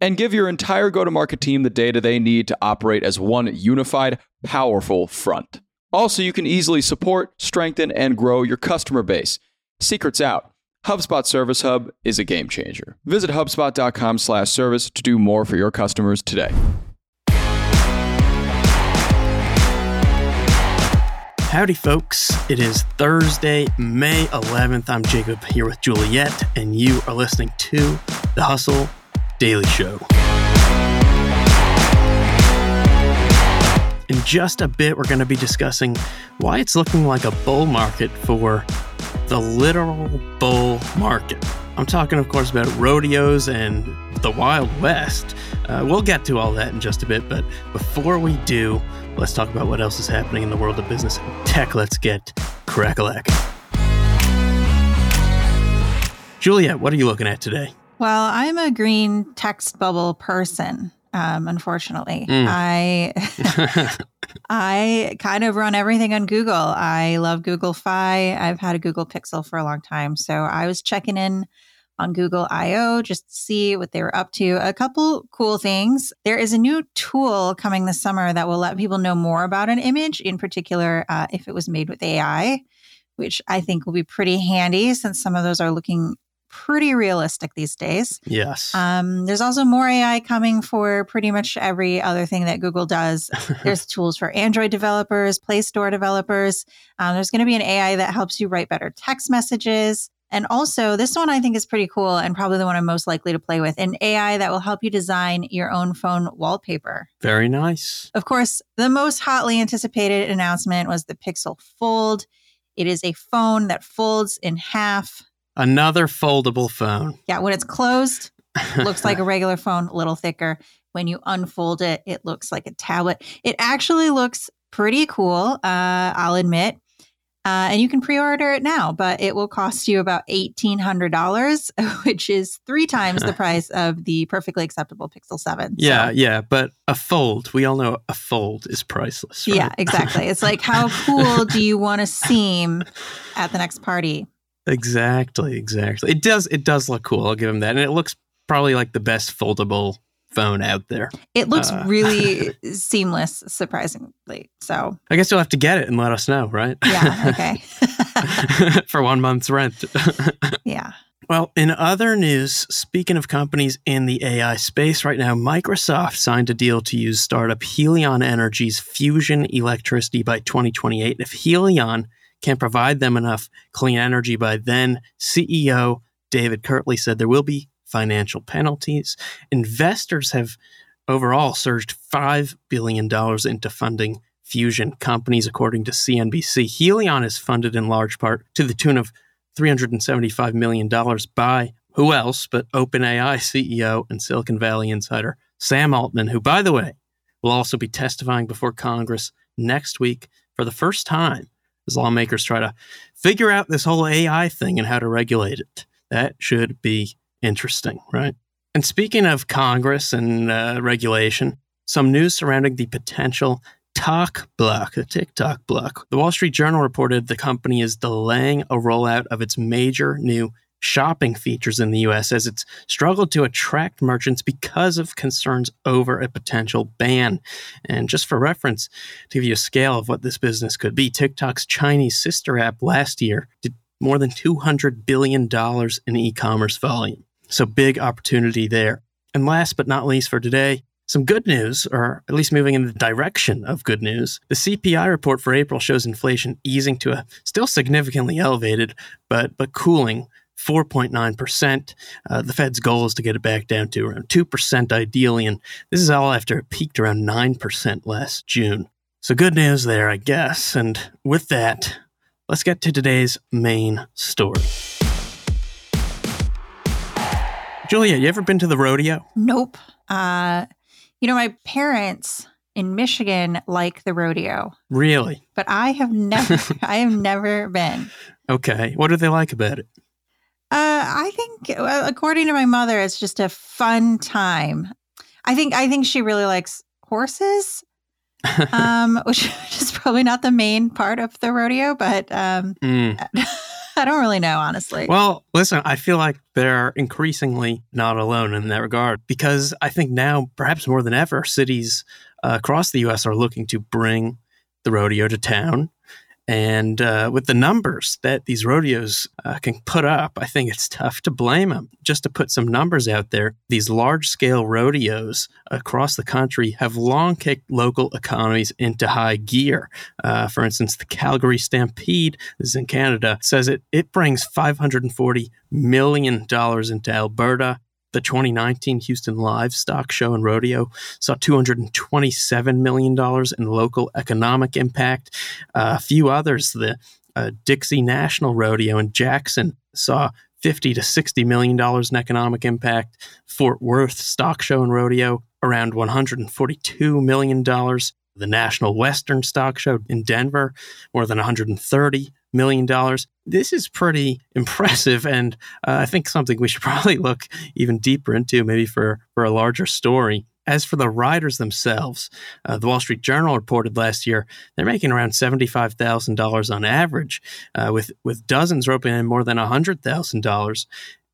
And give your entire go to market team the data they need to operate as one unified, powerful front. Also, you can easily support, strengthen, and grow your customer base. Secrets out. HubSpot Service Hub is a game changer. Visit hubspot.com/service to do more for your customers today. Howdy, folks. It is Thursday, May 11th. I'm Jacob here with Juliet, and you are listening to The Hustle Daily Show. In just a bit, we're going to be discussing why it's looking like a bull market for the literal bull market. I'm talking, of course, about rodeos and the Wild West. Uh, we'll get to all that in just a bit, but before we do, let's talk about what else is happening in the world of business and tech. Let's get crackalack. Juliet, what are you looking at today? Well, I'm a green text bubble person. Um, unfortunately, Mm. I I kind of run everything on Google. I love Google Fi. I've had a Google Pixel for a long time, so I was checking in on Google I/O just to see what they were up to. A couple cool things. There is a new tool coming this summer that will let people know more about an image, in particular, uh, if it was made with AI, which I think will be pretty handy since some of those are looking pretty realistic these days. yes. Um, there's also more AI coming for pretty much every other thing that Google does. There's tools for Android developers, Play Store developers. Um, there's going to be an AI that helps you write better text messages. And also, this one I think is pretty cool and probably the one I'm most likely to play with an AI that will help you design your own phone wallpaper. Very nice. Of course, the most hotly anticipated announcement was the Pixel Fold. It is a phone that folds in half. Another foldable phone. Yeah, when it's closed, looks like a regular phone, a little thicker. When you unfold it, it looks like a tablet. It actually looks pretty cool, uh, I'll admit. Uh, and you can pre order it now, but it will cost you about $1,800, which is three times the price of the perfectly acceptable Pixel 7. So- Yeah, yeah, but a fold, we all know a fold is priceless. right? Yeah, exactly. It's like, how cool do you want to seem at the next party? Exactly, exactly. It does it does look cool, I'll give him that. And it looks probably like the best foldable phone out there. It looks Uh. really seamless, surprisingly. So, I guess you'll have to get it and let us know, right? yeah, okay. For one month's rent. yeah. Well, in other news, speaking of companies in the AI space right now, Microsoft signed a deal to use startup Helion Energy's fusion electricity by 2028. If Helion can provide them enough clean energy by then, CEO David Kirtley said there will be financial penalties. Investors have overall surged $5 billion into funding fusion companies, according to CNBC. Helion is funded in large part to the tune of $375 million by who else but OpenAI CEO and Silicon Valley insider Sam Altman, who, by the way, will also be testifying before Congress next week for the first time as lawmakers try to figure out this whole AI thing and how to regulate it. That should be interesting, right? And speaking of Congress and uh, regulation, some news surrounding the potential Talk block, the TikTok block. The Wall Street Journal reported the company is delaying a rollout of its major new shopping features in the US as it's struggled to attract merchants because of concerns over a potential ban. And just for reference, to give you a scale of what this business could be, TikTok's Chinese sister app last year did more than $200 billion in e commerce volume. So big opportunity there. And last but not least for today, some good news, or at least moving in the direction of good news. The CPI report for April shows inflation easing to a still significantly elevated, but but cooling 4.9%. Uh, the Fed's goal is to get it back down to around 2% ideally, and this is all after it peaked around 9% last June. So good news there, I guess. And with that, let's get to today's main story. Juliet, you ever been to the rodeo? Nope. Uh, you know, my parents in Michigan like the rodeo, Really? but I have never, I have never been. Okay. What do they like about it? Uh, I think, well, according to my mother, it's just a fun time. I think, I think she really likes horses, um, which is probably not the main part of the rodeo, but um, Mm. I don't really know, honestly. Well, listen, I feel like they're increasingly not alone in that regard because I think now, perhaps more than ever, cities uh, across the U.S. are looking to bring the rodeo to town. And uh, with the numbers that these rodeos uh, can put up, I think it's tough to blame them. Just to put some numbers out there, these large scale rodeos across the country have long kicked local economies into high gear. Uh, for instance, the Calgary Stampede, this is in Canada, says it, it brings $540 million into Alberta. The 2019 Houston Livestock Show and Rodeo saw $227 million in local economic impact. Uh, a few others, the uh, Dixie National Rodeo in Jackson, saw 50 to 60 million dollars in economic impact. Fort Worth Stock Show and Rodeo around 142 million dollars. The National Western Stock Show in Denver more than 130 million dollars. This is pretty impressive, and uh, I think something we should probably look even deeper into, maybe for for a larger story. As for the riders themselves, uh, the Wall Street Journal reported last year they're making around seventy-five thousand dollars on average, uh, with with dozens roping in more than hundred thousand dollars,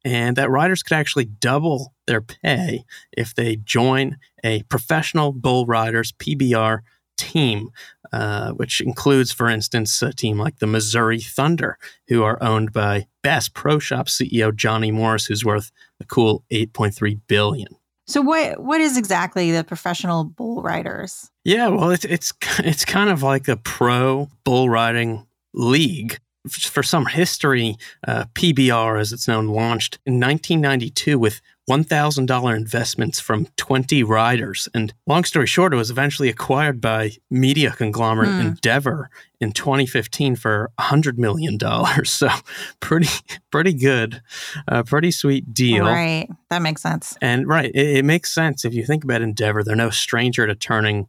and that riders could actually double their pay if they join a professional bull riders PBR team, uh, which includes, for instance, a team like the Missouri Thunder, who are owned by Bass Pro Shop CEO Johnny Morris, who's worth a cool eight point three billion. so, what what is exactly the professional bull riders? Yeah, well, it's it's it's kind of like a pro bull riding league. For some history, uh, PBR, as it's known, launched in 1992 with $1,000 investments from 20 riders. And long story short, it was eventually acquired by media conglomerate Hmm. Endeavor in 2015 for $100 million. So pretty, pretty good, uh, pretty sweet deal. Right, that makes sense. And right, it, it makes sense if you think about Endeavor. They're no stranger to turning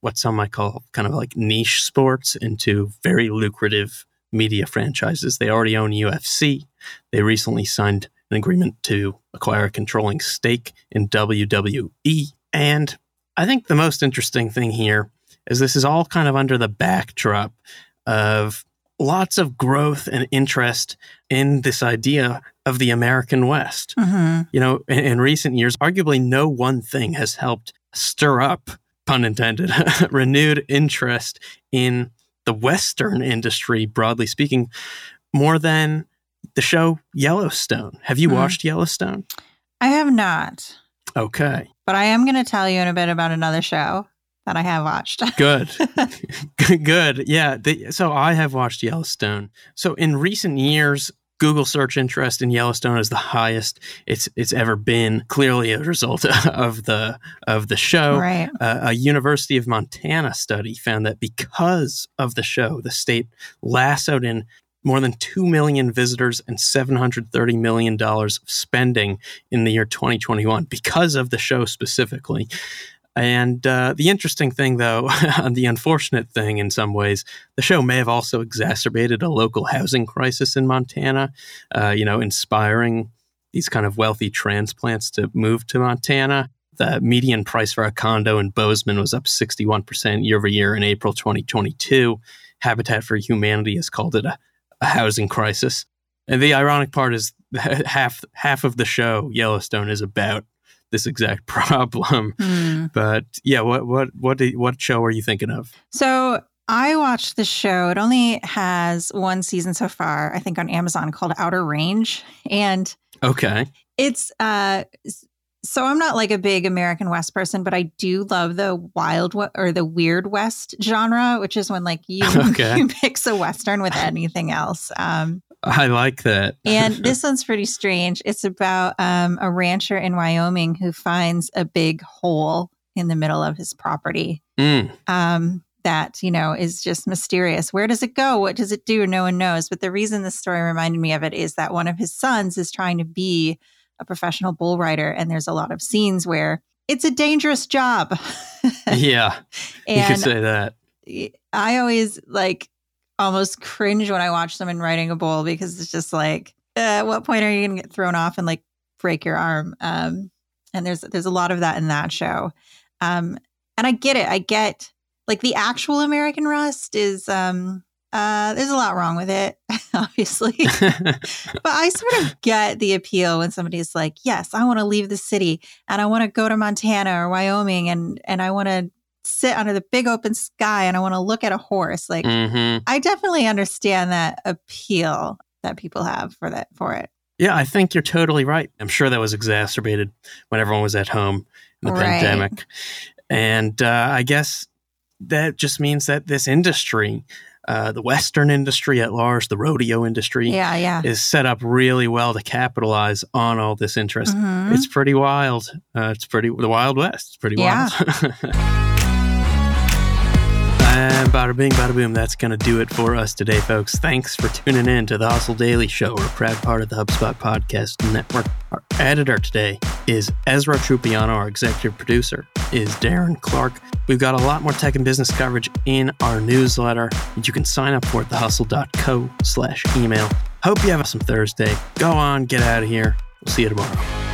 what some might call kind of like niche sports into very lucrative media franchises. They already own UFC. They recently signed an agreement to acquire a controlling stake in WWE. And I think the most interesting thing here is this is all kind of under the backdrop of lots of growth and interest in this idea of the American West hmm you know, in, in recent years, arguably no one thing has helped stir up, pun intended, renewed interest in the Western industry, broadly speaking, more than the show Yellowstone. Have you Mhm. watched Yellowstone? I have not, Okay, but I am going to tell you in a bit about another show that I have watched. good. good. Yeah. The, so I have watched Yellowstone. So in recent years, Google search interest in Yellowstone is the highest it's it's ever been. Clearly, a result of the of the show. right. Uh, a University of Montana study found that because of the show, the state lassoed in more than 2 million visitors and $730 million of spending in the year 2021 because of the show specifically. And uh, the interesting thing, though, the unfortunate thing in some ways, the show may have also exacerbated a local housing crisis in Montana, uh, you know, inspiring these kind of wealthy transplants to move to Montana. The median price for a condo in Bozeman was up 61% year over year in April 2022. Habitat for Humanity has called it a, a housing crisis. And the ironic part is half half of the show Yellowstone is about this exact problem. Hmm. But yeah, what what what did, what show are you thinking of? So I watched the show. It only has one season so far, I think on Amazon called Outer Range. And Okay. it's uh so I'm not like a big American West person, but I do love the wild or the weird West genre, which is when like you, Okay. you mix a Western with anything else. Um, I like that. and this one's pretty strange. It's about um, a rancher in Wyoming who finds a big hole in the middle of his property Mm, um, that you know is just mysterious. Where does it go? What does it do? No one knows. But the reason this story reminded me of it is that one of his sons is trying to be a professional bull rider, and there's a lot of scenes where it's a dangerous job. yeah, you could say that. I always like almost cringe when I watch someone riding a bull because it's just like, uh, at what point are you going to get thrown off and like break your arm? Um, and there's there's a lot of that in that show. Um, and I get it. I get like the actual American Rust is um uh there's a lot wrong with it, obviously. but I sort of get the appeal when somebody's like, "Yes, I want to leave the city and I want to go to Montana or Wyoming and and I want to sit under the big open sky and I want to look at a horse." Like mm-hmm. I definitely understand that appeal that people have for that for it. Yeah, I think you're totally right. I'm sure that was exacerbated when everyone was at home in the right. pandemic. And uh, I guess that just means that this industry, uh, the Western industry at large, the rodeo industry, yeah, yeah. is set up really well to capitalize on all this interest. Mm-hmm. It's pretty wild. Uh, it's pretty the Wild West. It's pretty yeah. wild. And bada bing, bada boom. That's going to do it for us today, folks. Thanks for tuning in to the Hustle Daily Show. We're a proud part of the HubSpot Podcast Network. Our editor today is Ezra Trupiano. Our executive producer is Darren Clarke. We've got a lot more tech and business coverage in our newsletter, you can sign up for at thehustle.co slash email. Hope you have a some Thursday. Go on, get out of here. We'll see you tomorrow.